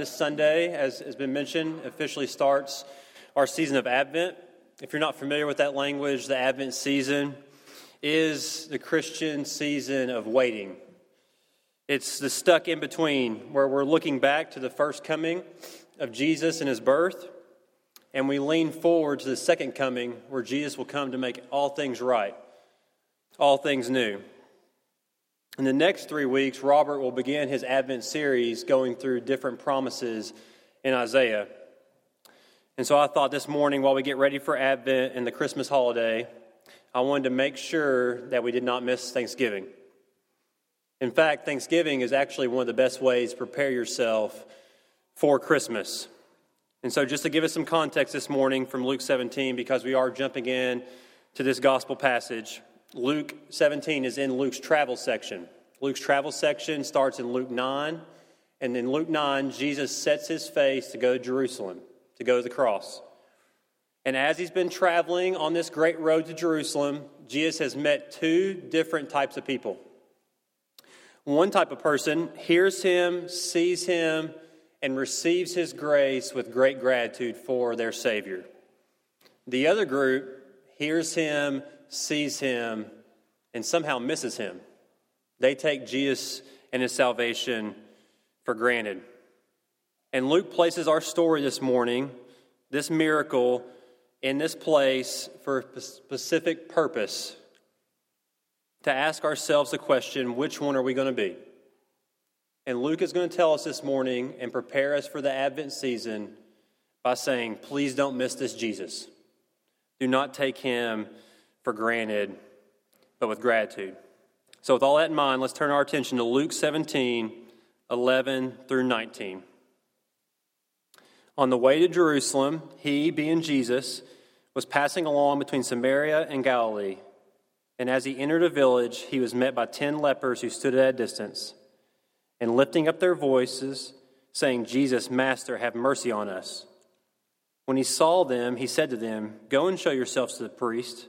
This Sunday, as has been mentioned, officially starts our season of Advent. If you're not familiar with that language, the Advent season is the Christian season of waiting. It's the stuck in between where we're looking back to the first coming of Jesus and his birth, and we lean forward to the second coming where Jesus will come to make all things right, all things new. In the next three weeks, Robert will begin his Advent series going through different promises in Isaiah. And so I thought this morning, while we get ready for Advent and the Christmas holiday, I wanted to make sure that we did not miss Thanksgiving. In fact, Thanksgiving is actually one of the best ways to prepare yourself for Christmas. And so, just to give us some context this morning from Luke 17, because we are jumping in to this gospel passage, Luke 17 is in Luke's travel section. Luke's travel section starts in Luke 9, and in Luke 9, Jesus sets his face to go to Jerusalem, to go to the cross. And as he's been traveling on this great road to Jerusalem, Jesus has met two different types of people. One type of person hears him, sees him, and receives his grace with great gratitude for their Savior. The other group hears him, sees him, and somehow misses him. They take Jesus and his salvation for granted. And Luke places our story this morning, this miracle, in this place for a specific purpose to ask ourselves the question which one are we going to be? And Luke is going to tell us this morning and prepare us for the Advent season by saying, please don't miss this Jesus. Do not take him for granted, but with gratitude. So, with all that in mind, let's turn our attention to Luke 17 11 through 19. On the way to Jerusalem, he, being Jesus, was passing along between Samaria and Galilee. And as he entered a village, he was met by ten lepers who stood at a distance. And lifting up their voices, saying, Jesus, Master, have mercy on us. When he saw them, he said to them, Go and show yourselves to the priest.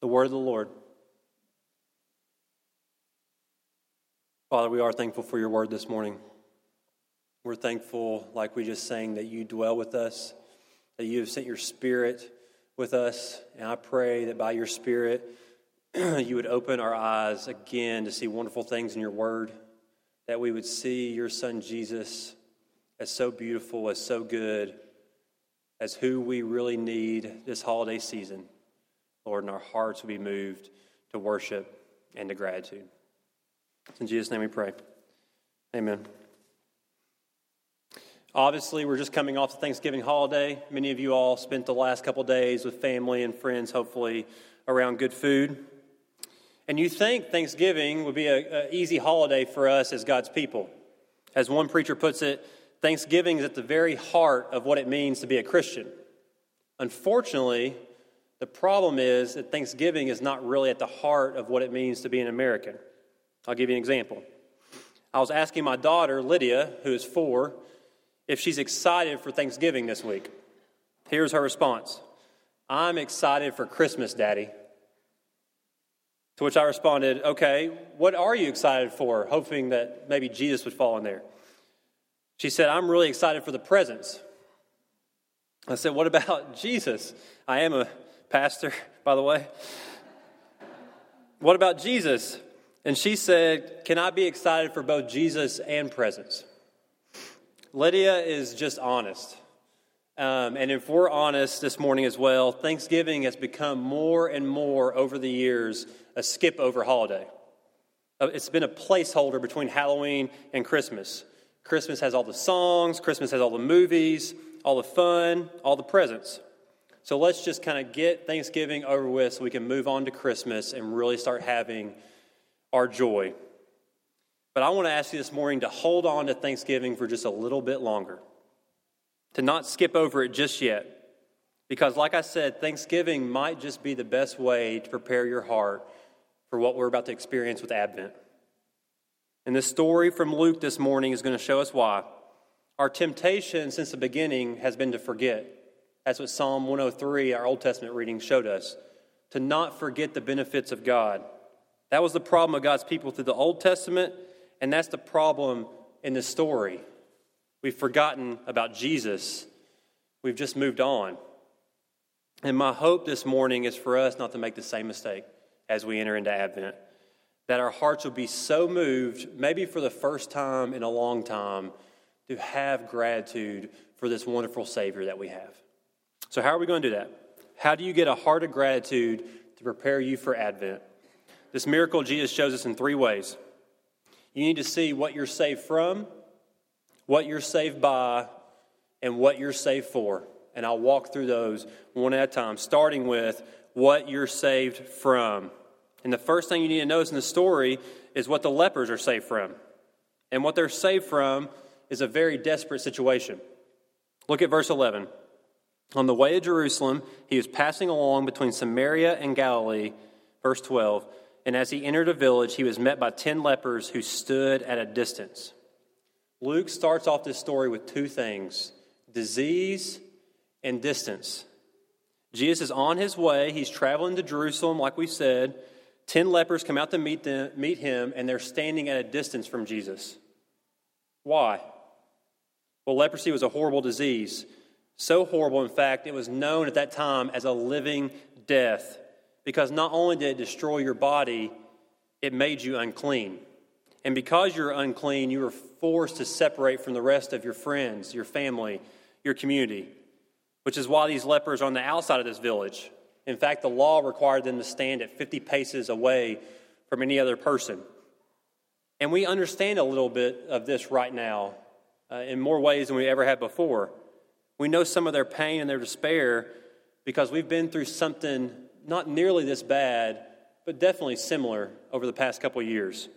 The word of the Lord. Father, we are thankful for your word this morning. We're thankful, like we just sang, that you dwell with us, that you have sent your spirit with us. And I pray that by your spirit, you would open our eyes again to see wonderful things in your word, that we would see your son Jesus as so beautiful, as so good, as who we really need this holiday season. Lord, and our hearts will be moved to worship and to gratitude. In Jesus' name we pray. Amen. Obviously, we're just coming off the Thanksgiving holiday. Many of you all spent the last couple days with family and friends, hopefully, around good food. And you think Thanksgiving would be an easy holiday for us as God's people. As one preacher puts it, Thanksgiving is at the very heart of what it means to be a Christian. Unfortunately, the problem is that Thanksgiving is not really at the heart of what it means to be an American. I'll give you an example. I was asking my daughter, Lydia, who is four, if she's excited for Thanksgiving this week. Here's her response I'm excited for Christmas, Daddy. To which I responded, Okay, what are you excited for? Hoping that maybe Jesus would fall in there. She said, I'm really excited for the presents. I said, What about Jesus? I am a pastor, by the way. What about Jesus? And she said, Can I be excited for both Jesus and presents? Lydia is just honest. Um, and if we're honest this morning as well, Thanksgiving has become more and more over the years a skip over holiday. Uh, it's been a placeholder between Halloween and Christmas. Christmas has all the songs, Christmas has all the movies, all the fun, all the presents. So let's just kind of get Thanksgiving over with so we can move on to Christmas and really start having our joy. But I want to ask you this morning to hold on to Thanksgiving for just a little bit longer to not skip over it just yet. Because, like I said, Thanksgiving might just be the best way to prepare your heart for what we're about to experience with Advent. And the story from Luke this morning is going to show us why. Our temptation since the beginning has been to forget. That's what Psalm 103, our Old Testament reading, showed us to not forget the benefits of God. That was the problem of God's people through the Old Testament, and that's the problem in this story. We've forgotten about Jesus. We've just moved on. And my hope this morning is for us not to make the same mistake as we enter into Advent. That our hearts will be so moved, maybe for the first time in a long time, to have gratitude for this wonderful Savior that we have. So, how are we going to do that? How do you get a heart of gratitude to prepare you for Advent? This miracle Jesus shows us in three ways. You need to see what you're saved from, what you're saved by, and what you're saved for. And I'll walk through those one at a time, starting with what you're saved from. And the first thing you need to notice in the story is what the lepers are saved from. And what they're saved from is a very desperate situation. Look at verse 11. On the way to Jerusalem, he was passing along between Samaria and Galilee, verse 12. And as he entered a village, he was met by ten lepers who stood at a distance. Luke starts off this story with two things disease and distance. Jesus is on his way. He's traveling to Jerusalem, like we said. Ten lepers come out to meet, them, meet him, and they're standing at a distance from Jesus. Why? Well, leprosy was a horrible disease. So horrible, in fact, it was known at that time as a living death because not only did it destroy your body, it made you unclean. And because you're unclean, you were forced to separate from the rest of your friends, your family, your community, which is why these lepers are on the outside of this village. In fact, the law required them to stand at 50 paces away from any other person. And we understand a little bit of this right now uh, in more ways than we ever have before. We know some of their pain and their despair because we've been through something not nearly this bad, but definitely similar over the past couple years.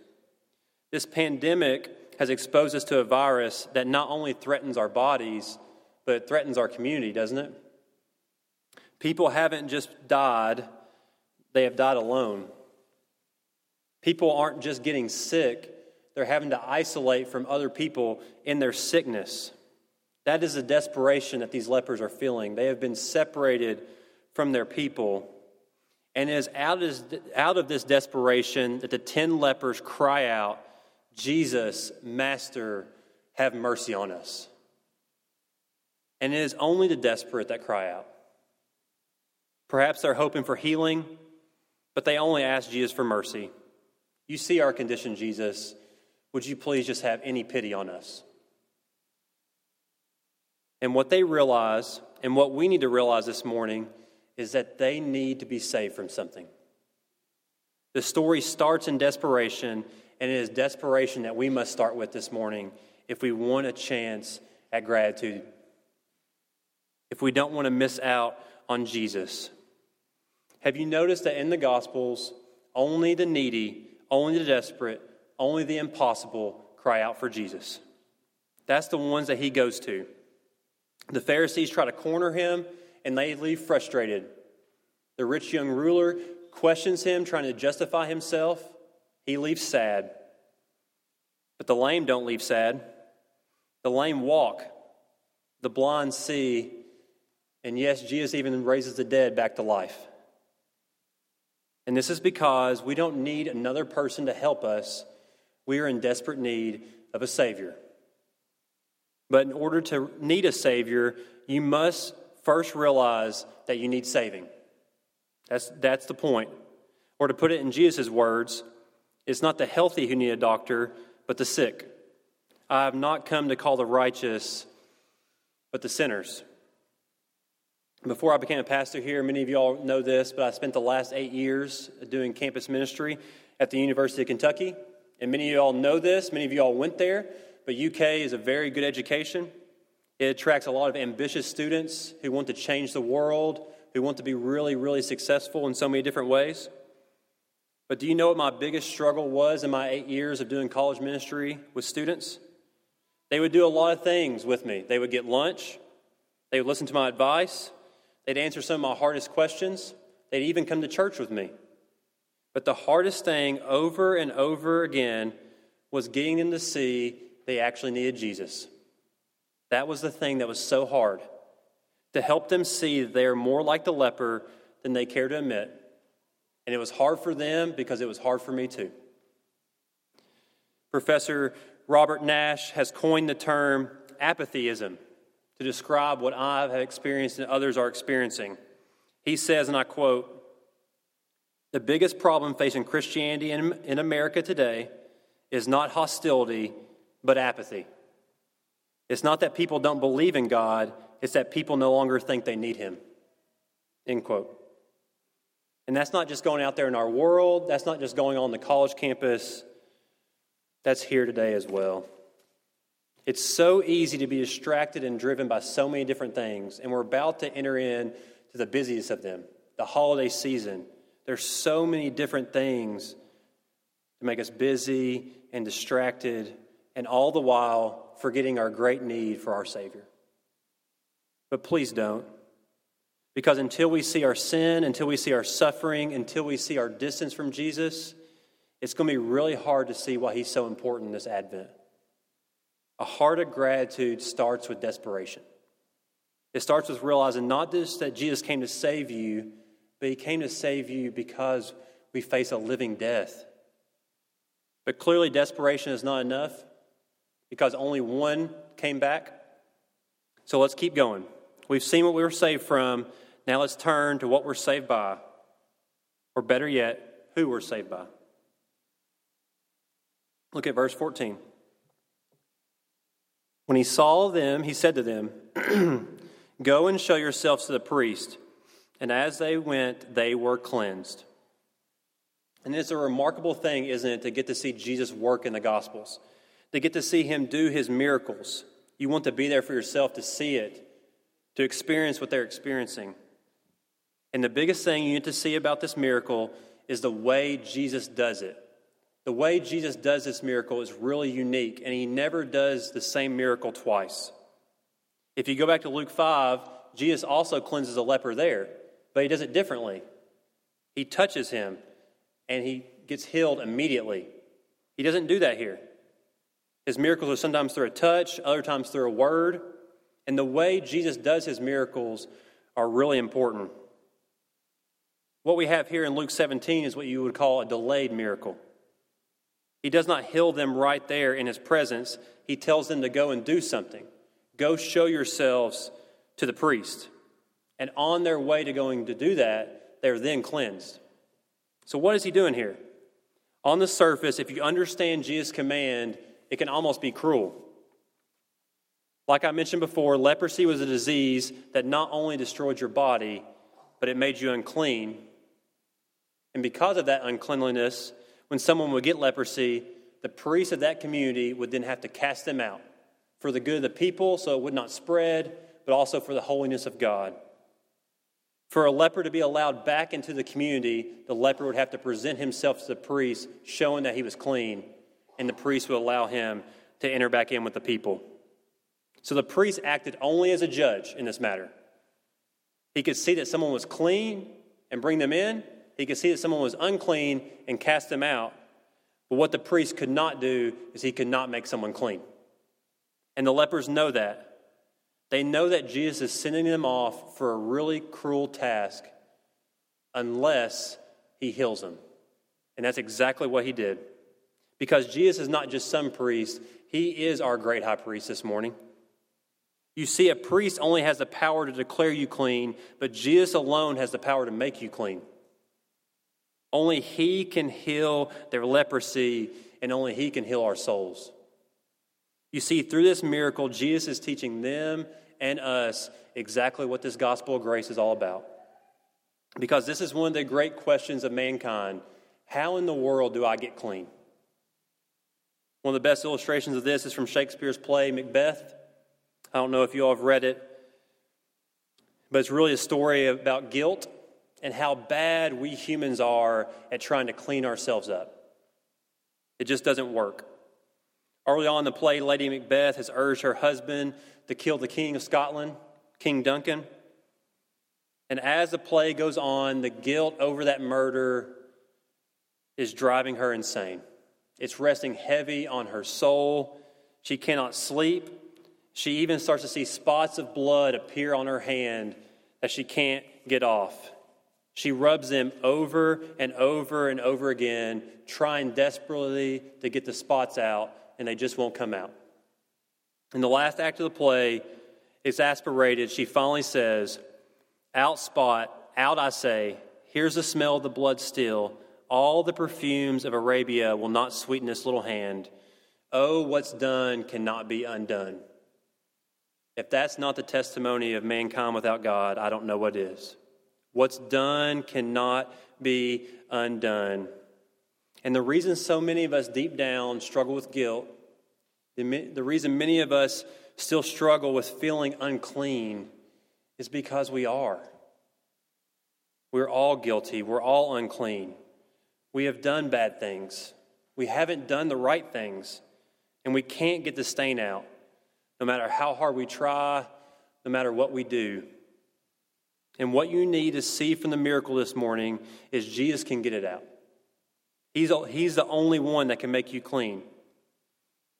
This pandemic has exposed us to a virus that not only threatens our bodies, but it threatens our community, doesn't it? People haven't just died, they have died alone. People aren't just getting sick, they're having to isolate from other people in their sickness. That is the desperation that these lepers are feeling. They have been separated from their people. And it is out of this desperation that the ten lepers cry out, Jesus, Master, have mercy on us. And it is only the desperate that cry out. Perhaps they're hoping for healing, but they only ask Jesus for mercy. You see our condition, Jesus. Would you please just have any pity on us? And what they realize, and what we need to realize this morning, is that they need to be saved from something. The story starts in desperation and it is desperation that we must start with this morning if we want a chance at gratitude. If we don't want to miss out on Jesus. Have you noticed that in the Gospels, only the needy, only the desperate, only the impossible cry out for Jesus? That's the ones that he goes to. The Pharisees try to corner him and they leave frustrated. The rich young ruler questions him, trying to justify himself. He leaves sad. But the lame don't leave sad. The lame walk. The blind see. And yes, Jesus even raises the dead back to life. And this is because we don't need another person to help us. We are in desperate need of a Savior. But in order to need a Savior, you must first realize that you need saving. That's, that's the point. Or to put it in Jesus' words, it's not the healthy who need a doctor, but the sick. I have not come to call the righteous, but the sinners. Before I became a pastor here, many of you all know this, but I spent the last eight years doing campus ministry at the University of Kentucky. And many of you all know this, many of you all went there, but UK is a very good education. It attracts a lot of ambitious students who want to change the world, who want to be really, really successful in so many different ways. But do you know what my biggest struggle was in my eight years of doing college ministry with students? They would do a lot of things with me. They would get lunch, they would listen to my advice, they'd answer some of my hardest questions, they'd even come to church with me. But the hardest thing over and over again was getting them to see they actually needed Jesus. That was the thing that was so hard to help them see that they are more like the leper than they care to admit and it was hard for them because it was hard for me too. Professor Robert Nash has coined the term apatheism to describe what I have experienced and others are experiencing. He says, and I quote, the biggest problem facing Christianity in America today is not hostility, but apathy. It's not that people don't believe in God, it's that people no longer think they need Him. End quote. And that's not just going out there in our world, that's not just going on the college campus, that's here today as well. It's so easy to be distracted and driven by so many different things, and we're about to enter in to the busiest of them, the holiday season. There's so many different things to make us busy and distracted, and all the while forgetting our great need for our Savior. But please don't. Because until we see our sin, until we see our suffering, until we see our distance from Jesus, it's going to be really hard to see why he's so important in this Advent. A heart of gratitude starts with desperation. It starts with realizing not just that Jesus came to save you, but he came to save you because we face a living death. But clearly, desperation is not enough because only one came back. So let's keep going. We've seen what we were saved from. Now let's turn to what we're saved by, or better yet, who we're saved by. Look at verse 14. When he saw them, he said to them, Go and show yourselves to the priest. And as they went, they were cleansed. And it's a remarkable thing, isn't it, to get to see Jesus work in the Gospels, to get to see him do his miracles. You want to be there for yourself to see it, to experience what they're experiencing. And the biggest thing you need to see about this miracle is the way Jesus does it. The way Jesus does this miracle is really unique, and he never does the same miracle twice. If you go back to Luke 5, Jesus also cleanses a leper there, but he does it differently. He touches him, and he gets healed immediately. He doesn't do that here. His miracles are sometimes through a touch, other times through a word. And the way Jesus does his miracles are really important. What we have here in Luke 17 is what you would call a delayed miracle. He does not heal them right there in his presence. He tells them to go and do something. Go show yourselves to the priest. And on their way to going to do that, they're then cleansed. So, what is he doing here? On the surface, if you understand Jesus' command, it can almost be cruel. Like I mentioned before, leprosy was a disease that not only destroyed your body, but it made you unclean and because of that uncleanliness, when someone would get leprosy, the priests of that community would then have to cast them out for the good of the people so it would not spread, but also for the holiness of God. For a leper to be allowed back into the community, the leper would have to present himself to the priest, showing that he was clean, and the priest would allow him to enter back in with the people. So the priest acted only as a judge in this matter. He could see that someone was clean and bring them in, he could see that someone was unclean and cast them out. But what the priest could not do is he could not make someone clean. And the lepers know that. They know that Jesus is sending them off for a really cruel task unless he heals them. And that's exactly what he did. Because Jesus is not just some priest, he is our great high priest this morning. You see, a priest only has the power to declare you clean, but Jesus alone has the power to make you clean. Only he can heal their leprosy, and only he can heal our souls. You see, through this miracle, Jesus is teaching them and us exactly what this gospel of grace is all about. Because this is one of the great questions of mankind how in the world do I get clean? One of the best illustrations of this is from Shakespeare's play Macbeth. I don't know if you all have read it, but it's really a story about guilt and how bad we humans are at trying to clean ourselves up. It just doesn't work. Early on in the play, Lady Macbeth has urged her husband to kill the King of Scotland, King Duncan. And as the play goes on, the guilt over that murder is driving her insane. It's resting heavy on her soul. She cannot sleep. She even starts to see spots of blood appear on her hand that she can't get off. She rubs them over and over and over again, trying desperately to get the spots out, and they just won't come out. In the last act of the play, exasperated, she finally says, Out spot, out I say, here's the smell of the blood still. All the perfumes of Arabia will not sweeten this little hand. Oh, what's done cannot be undone. If that's not the testimony of mankind without God, I don't know what is. What's done cannot be undone. And the reason so many of us deep down struggle with guilt, the, reason many of us still struggle with feeling unclean is because we are. We're all guilty. We're all unclean. We have done bad things. We haven't done the right things. And we can't get the stain out, no matter how hard we try, no matter what we do. And what you need to see from the miracle this morning is Jesus can get it out. He's, he's the only one that can make you clean.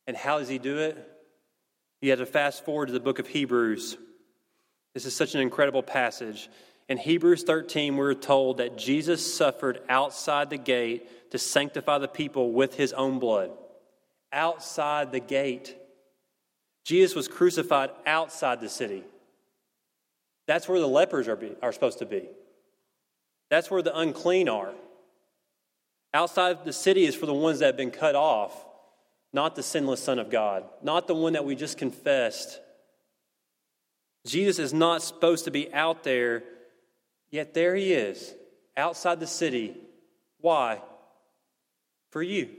And how does he do it? You have to fast forward to the book of Hebrews. This is such an incredible passage. In Hebrews 13, we're told that Jesus suffered outside the gate to sanctify the people with his own blood. Outside the gate. Jesus was crucified outside the city. That's where the lepers are, be, are supposed to be. That's where the unclean are. Outside the city is for the ones that have been cut off, not the sinless Son of God, not the one that we just confessed. Jesus is not supposed to be out there, yet there he is, outside the city. Why? For you.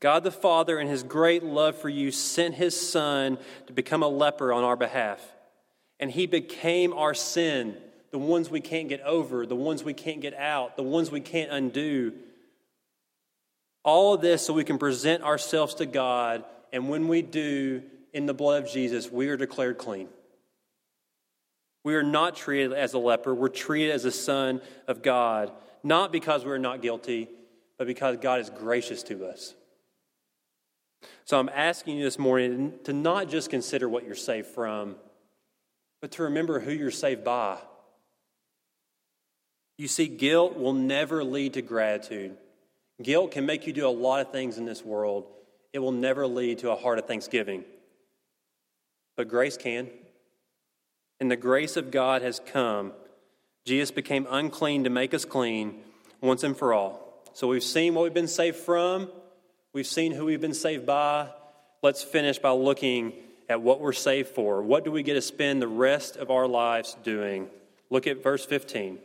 God the Father, in his great love for you, sent his Son to become a leper on our behalf and he became our sin, the ones we can't get over, the ones we can't get out, the ones we can't undo. All of this so we can present ourselves to God, and when we do, in the blood of Jesus, we are declared clean. We are not treated as a leper, we're treated as a son of God, not because we're not guilty, but because God is gracious to us. So I'm asking you this morning to not just consider what you're saved from but to remember who you're saved by. You see, guilt will never lead to gratitude. Guilt can make you do a lot of things in this world, it will never lead to a heart of thanksgiving. But grace can. And the grace of God has come. Jesus became unclean to make us clean once and for all. So we've seen what we've been saved from, we've seen who we've been saved by. Let's finish by looking at what we're saved for. What do we get to spend the rest of our lives doing? Look at verse 15.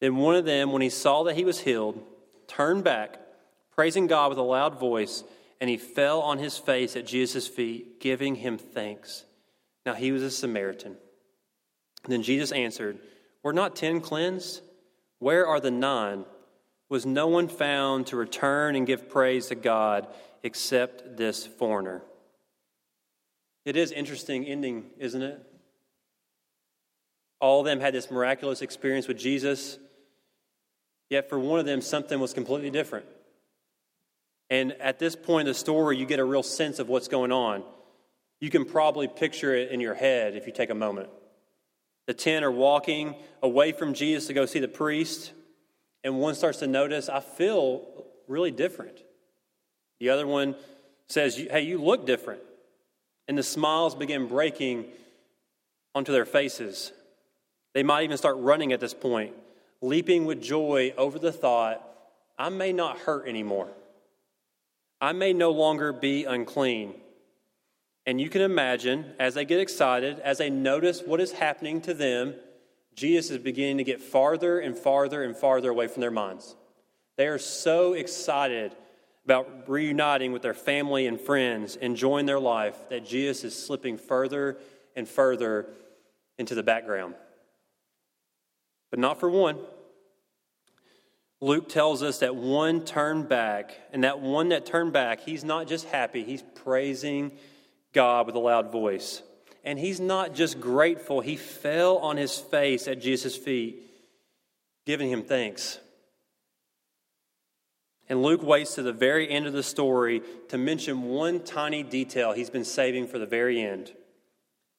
Then one of them, when he saw that he was healed, turned back, praising God with a loud voice, and he fell on his face at Jesus' feet, giving him thanks. Now he was a Samaritan. Then Jesus answered, Were not ten cleansed? Where are the nine? Was no one found to return and give praise to God except this foreigner? It is interesting ending, isn't it? All of them had this miraculous experience with Jesus, yet for one of them, something was completely different. And at this point in the story, you get a real sense of what's going on. You can probably picture it in your head if you take a moment. The ten are walking away from Jesus to go see the priest, and one starts to notice, I feel really different. The other one says, Hey, you look different. And the smiles begin breaking onto their faces. They might even start running at this point, leaping with joy over the thought, I may not hurt anymore. I may no longer be unclean. And you can imagine, as they get excited, as they notice what is happening to them, Jesus is beginning to get farther and farther and farther away from their minds. They are so excited about reuniting with their family and friends, enjoying their life, that Jesus is slipping further and further into the background. But not for one. Luke tells us that one turned back, and that one that turned back, he's not just happy, he's praising God with a loud voice. And he's not just grateful, he fell on his face at Jesus' feet, giving him thanks. And Luke waits to the very end of the story to mention one tiny detail he's been saving for the very end.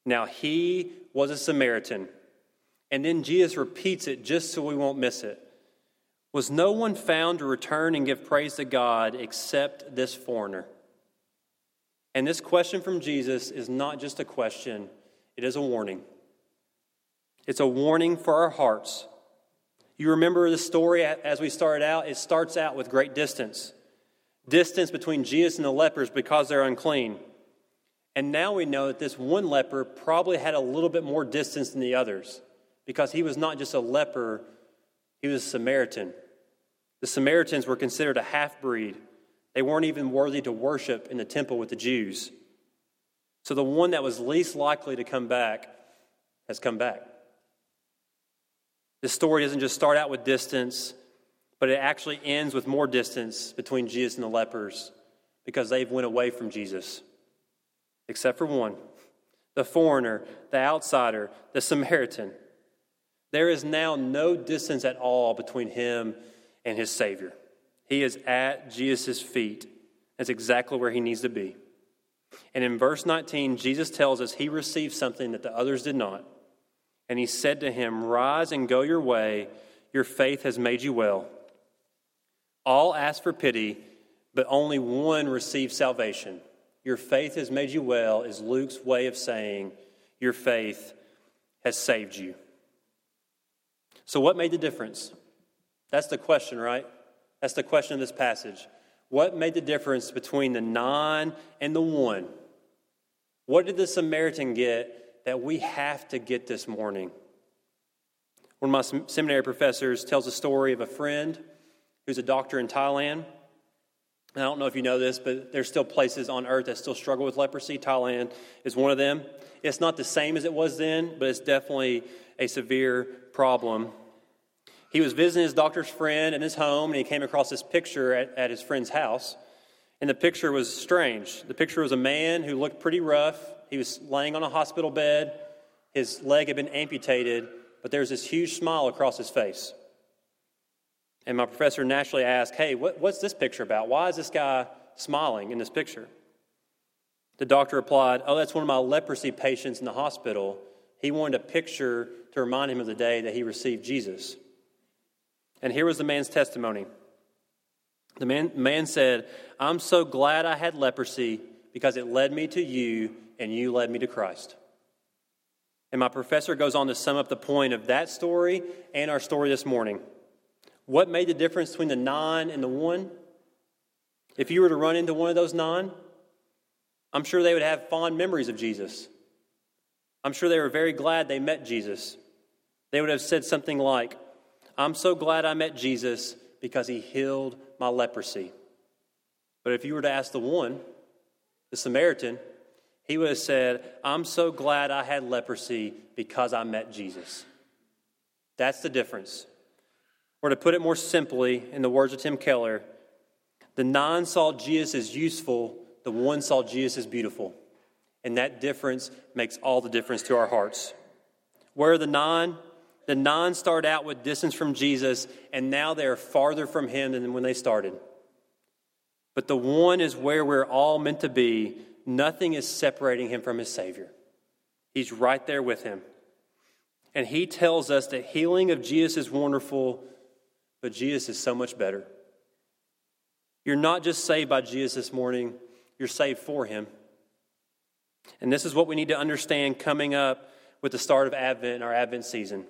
Now, he was a Samaritan. And then Jesus repeats it just so we won't miss it. Was no one found to return and give praise to God except this foreigner? And this question from Jesus is not just a question, it is a warning. It's a warning for our hearts. You remember the story as we started out? It starts out with great distance distance between Jesus and the lepers because they're unclean. And now we know that this one leper probably had a little bit more distance than the others because he was not just a leper, he was a Samaritan. The Samaritans were considered a half breed. They weren't even worthy to worship in the temple with the Jews. So the one that was least likely to come back has come back. This story doesn't just start out with distance, but it actually ends with more distance between Jesus and the lepers because they've went away from Jesus. Except for one, the foreigner, the outsider, the Samaritan. There is now no distance at all between him and his Savior. He is at Jesus' feet. That's exactly where he needs to be. And in verse 19, Jesus tells us he received something that the others did not. And he said to him, Rise and go your way. Your faith has made you well. All asked for pity, but only one received salvation. Your faith has made you well, is Luke's way of saying, Your faith has saved you. So, what made the difference? That's the question, right? That's the question of this passage. What made the difference between the nine and the one? What did the Samaritan get that we have to get this morning? One of my seminary professors tells a story of a friend who's a doctor in Thailand. And I don't know if you know this, but there's still places on earth that still struggle with leprosy. Thailand is one of them. It's not the same as it was then, but it's definitely a severe problem. He was visiting his doctor's friend in his home, and he came across this picture at, at his friend's house. And the picture was strange. The picture was a man who looked pretty rough. He was laying on a hospital bed. His leg had been amputated, but there was this huge smile across his face. And my professor naturally asked, Hey, what, what's this picture about? Why is this guy smiling in this picture? The doctor replied, Oh, that's one of my leprosy patients in the hospital. He wanted a picture to remind him of the day that he received Jesus. And here was the man's testimony. The man, man said, I'm so glad I had leprosy because it led me to you and you led me to Christ. And my professor goes on to sum up the point of that story and our story this morning. What made the difference between the nine and the one? If you were to run into one of those nine, I'm sure they would have fond memories of Jesus. I'm sure they were very glad they met Jesus. They would have said something like, I'm so glad I met Jesus because he healed my leprosy. But if you were to ask the one, the Samaritan, he would have said, I'm so glad I had leprosy because I met Jesus. That's the difference. Or to put it more simply, in the words of Tim Keller, the nine saw Jesus as useful, the one saw Jesus as beautiful. And that difference makes all the difference to our hearts. Where are the nine? The nine start out with distance from Jesus, and now they are farther from him than when they started. But the one is where we're all meant to be. Nothing is separating him from his Savior. He's right there with him. And he tells us that healing of Jesus is wonderful, but Jesus is so much better. You're not just saved by Jesus this morning, you're saved for him. And this is what we need to understand coming up with the start of Advent and our Advent season.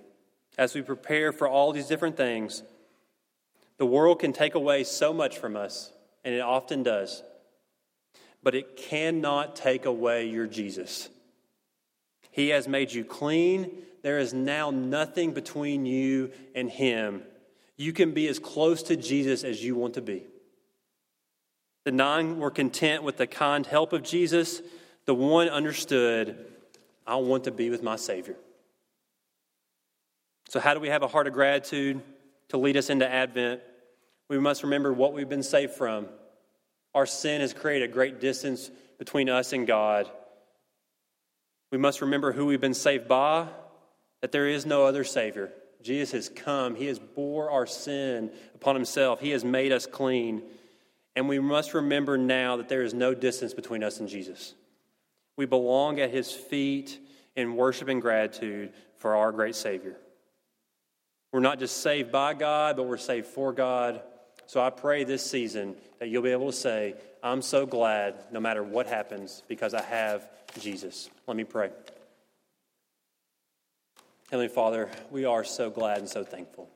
As we prepare for all these different things, the world can take away so much from us, and it often does. But it cannot take away your Jesus. He has made you clean. There is now nothing between you and Him. You can be as close to Jesus as you want to be. The nine were content with the kind help of Jesus. The one understood, I want to be with my Savior. So, how do we have a heart of gratitude to lead us into Advent? We must remember what we've been saved from. Our sin has created a great distance between us and God. We must remember who we've been saved by, that there is no other Savior. Jesus has come. He has bore our sin upon himself. He has made us clean. And we must remember now that there is no distance between us and Jesus. We belong at his feet in worship and gratitude for our great Savior. We're not just saved by God, but we're saved for God. So I pray this season that you'll be able to say, I'm so glad no matter what happens because I have Jesus. Let me pray. Heavenly Father, we are so glad and so thankful.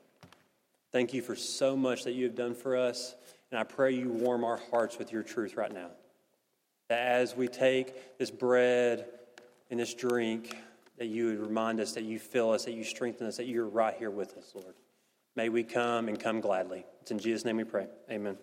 Thank you for so much that you have done for us, and I pray you warm our hearts with your truth right now. That as we take this bread and this drink, that you would remind us that you fill us, that you strengthen us, that you're right here with us, Lord. May we come and come gladly. It's in Jesus' name we pray. Amen.